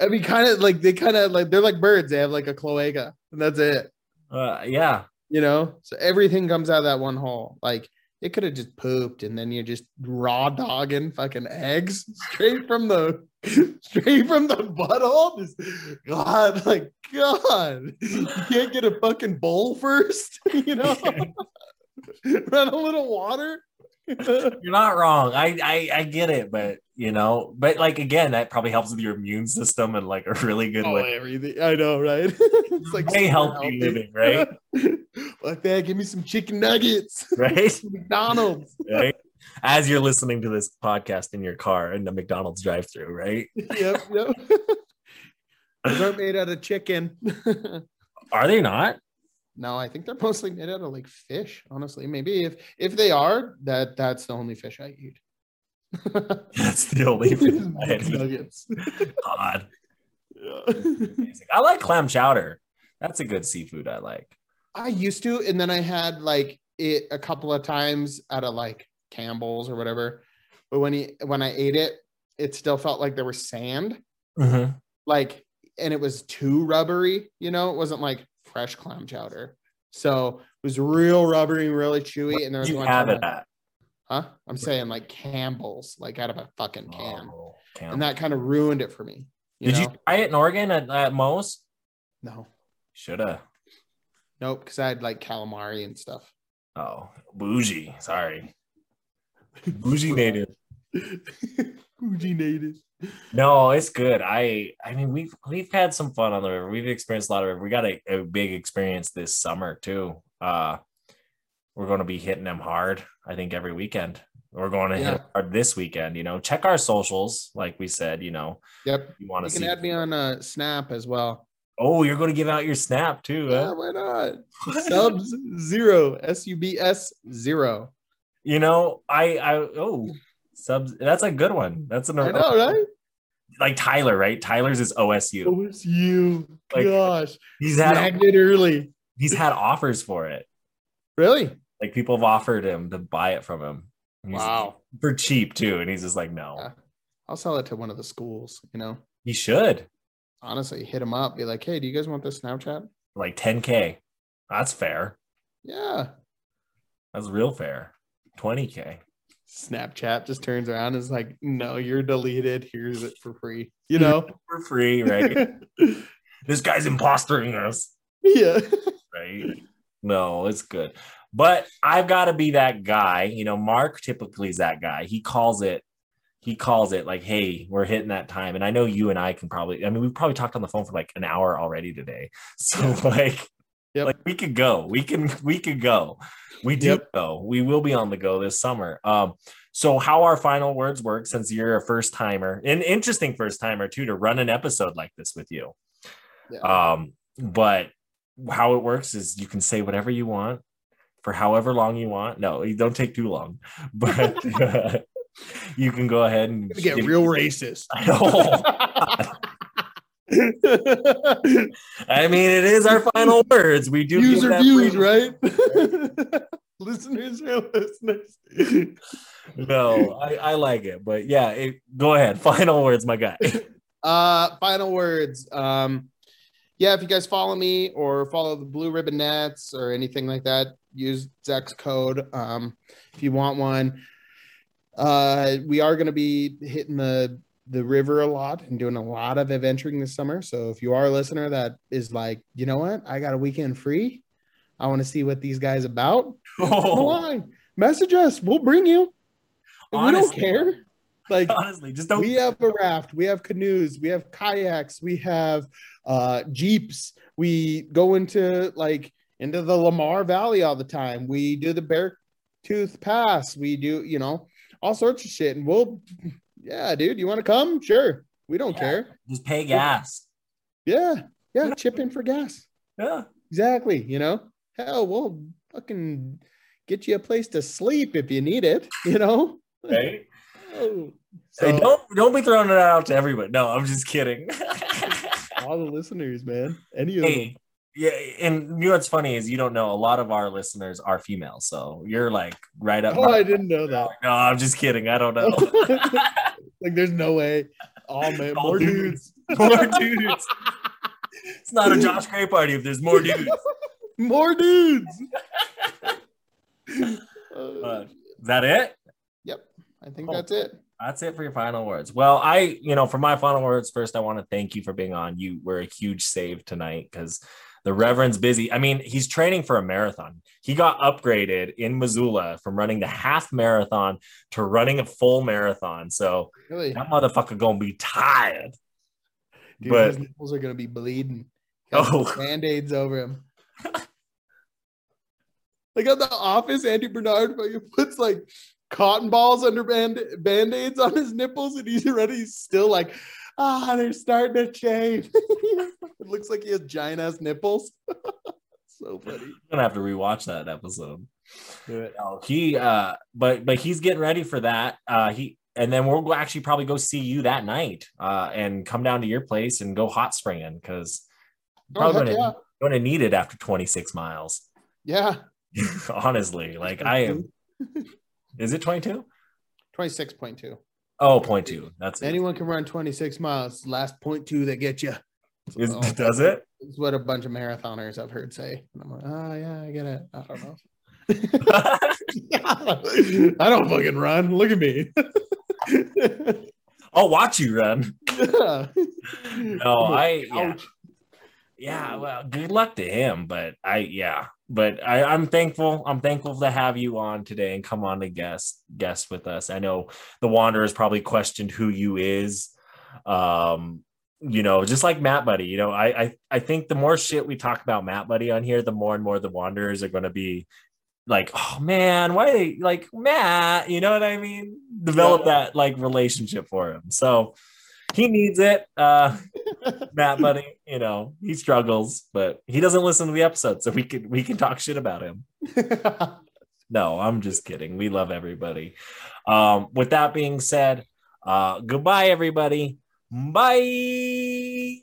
I mean, kind of like they kind of like they're like birds. They have like a cloaca, and that's it. uh yeah. You know, so everything comes out of that one hole. Like it could have just pooped, and then you're just raw dogging fucking eggs straight from the straight from the butthole. Just God, like God, you can't get a fucking bowl first. You know, run a little water. You're not wrong. I, I I get it, but you know, but like again, that probably helps with your immune system and like a really good Oh, way. everything. I know, right? it's like Way super healthy living, right? like that. Give me some chicken nuggets. Right? McDonald's. right? As you're listening to this podcast in your car in the McDonald's drive-through, right? yep, yep. Those aren't made out of chicken. Are they not? No, I think they're mostly made out of like fish. Honestly, maybe if if they are, that that's the only fish I eat. That's the only thing I had. nuggets. God. I like clam chowder. That's a good seafood I like. I used to, and then I had like it a couple of times out of like Campbell's or whatever. But when he when I ate it, it still felt like there was sand. Mhm. like and it was too rubbery you know it wasn't like fresh clam chowder so it was real rubbery really chewy and there was You one have it at huh i'm saying like campbell's like out of a fucking can Oh, and that kind of ruined it for me you Did know? you try it in Oregon at, at Mo's? no Shoulda. nope because i had like calamari and stuff Oh, bougie. Sorry. Bougie native. No, it's good. I I mean we've we've had some fun on the river. We've experienced a lot of river. We got a, a big experience this summer too. Uh we're going to be hitting them hard, I think, every weekend. We're going to hit hard this weekend, you know. Check our socials, like we said, you know. yep You want to can add me on uh snap as well Oh, you're going to give out your snap too. yeah huh? why not subs zero s-u-b-s zero You know, I I oh subs that's a good one. That's an i know right like Tyler, right? Tyler's is OSU. OSU. Like, Gosh. He's had early. he's had offers for it. Really? Like people have offered him to buy it from him. Wow. For cheap too. And he's just like, no. Yeah. I'll sell it to one of the schools, you know. He should. Honestly, hit him up. Be like, hey, do you guys want this Snapchat? Like 10K. That's fair. Yeah. That's real fair. 20K. Snapchat just turns around and is like, no, you're deleted. Here's it for free. You know? For free, right? this guy's impostering us. yeah. Right. No, it's good. But I've got to be that guy. You know, Mark typically is that guy. He calls it, he calls it like, hey, we're hitting that time. And I know you and I can probably, I mean, we've probably talked on the phone for like an hour already today. So like, Yep. like we could go. We can we could go. We do Yep. go. We will be on the go this summer. Um, so how our final words work since you're a first timer, an interesting first timer too, to run an episode like this with you. Yeah. Um, but how it works is you can say whatever you want for however long you want. No, you don't take too long, but you can go ahead and get real racist. I mean, it is our final words. We do give views, right? listeners are listeners. No, I, I like it, but yeah, it, go ahead. Final words, my guy. Uh, final words. Um, yeah, if you guys follow me or follow the Blue Ribbon Nets or anything like that, use Zach's code. Um, if you want one, uh, we are going to be hitting the the river a lot and doing a lot of adventuring this summer. So if you are a listener that is like, you know what, I got a weekend free, I want to see what these guys about. Come Oh, on, message us. We'll bring you. we don't care. Like honestly, just don't. we have a raft, we have canoes, we have kayaks, we have uh jeeps. We go into like into the Lamar Valley all the time. We do the Bear Tooth Pass. We do, you know, all sorts of shit. And we'll, yeah, dude, you want to come? Sure. We don't Yeah. care. just pay gas. Yeah. Yeah. Chip in for gas. Yeah. Exactly. You know, hell, we'll fucking get you a place to sleep if you need it, you know? Right. Oh, Hey, don't don't be throwing it out to everybody. No, I'm just kidding. all the listeners, man. Any of them. Yeah, and you know what's funny is you don't know a lot of our listeners are female, so you're like right up. Oh, I didn't know that. No, I'm just kidding. I don't know. like, there's no way. Oh man, more dudes. dudes. more dudes. It's not a Josh Gray party if there's more dudes. More dudes. Uh, is that it? yep, I think Oh. that's it. That's it for your final words. Well, I, you know, for my final words, first, I want to thank you for being on. You were a huge save tonight because the Reverend's busy. I mean, he's training for a marathon. He got upgraded in Missoula from running the half marathon to running a full marathon. So Really, that motherfucker gonna be tired. dude, but- his nipples are gonna be bleeding. Oh. band-aids over him. like at the office, Andy Bernard puts like cotton balls under band band-aids on his nipples, and he's already he's still like, ah, they're starting to change. it looks like he has giant ass nipples. so funny. I'm gonna have to rewatch that episode. Do it. No, he uh but but he's getting ready for that. Uh he and then we'll actually probably go see you that night uh and come down to your place and go hot springing because Oh, probably heck gonna, yeah. gonna need it after 26 miles. Yeah. Honestly, like I am. Is it 22? 26.2. Oh, point two. That's it. Anyone can run 26 miles. Last point two that get you. Is, oh. does it? It's what a bunch of marathoners I've heard say. And I'm like, oh yeah, I get it. I don't know. I don't fucking run. Look at me. I'll watch you run. Yeah. No, I yeah. Yeah, well, good luck to him. But I, yeah, but I, I'm thankful. I'm thankful to have you on today and come on to guest guest with us. I know the Wanderers probably questioned who you is. Um, you know, just like Matt Buddy. You know, I I I think the more shit we talk about Matt Buddy on here, the more and more the Wanderers are going to be like, oh man, why they like Matt? You know what I mean? Develop that like relationship for him. So he needs it. Uh Matt Buddy, you know, he struggles, but he doesn't listen to the episode, so we can we can talk shit about him. No, I'm just kidding. We love everybody. Um, with that being said, uh, goodbye, everybody. Bye.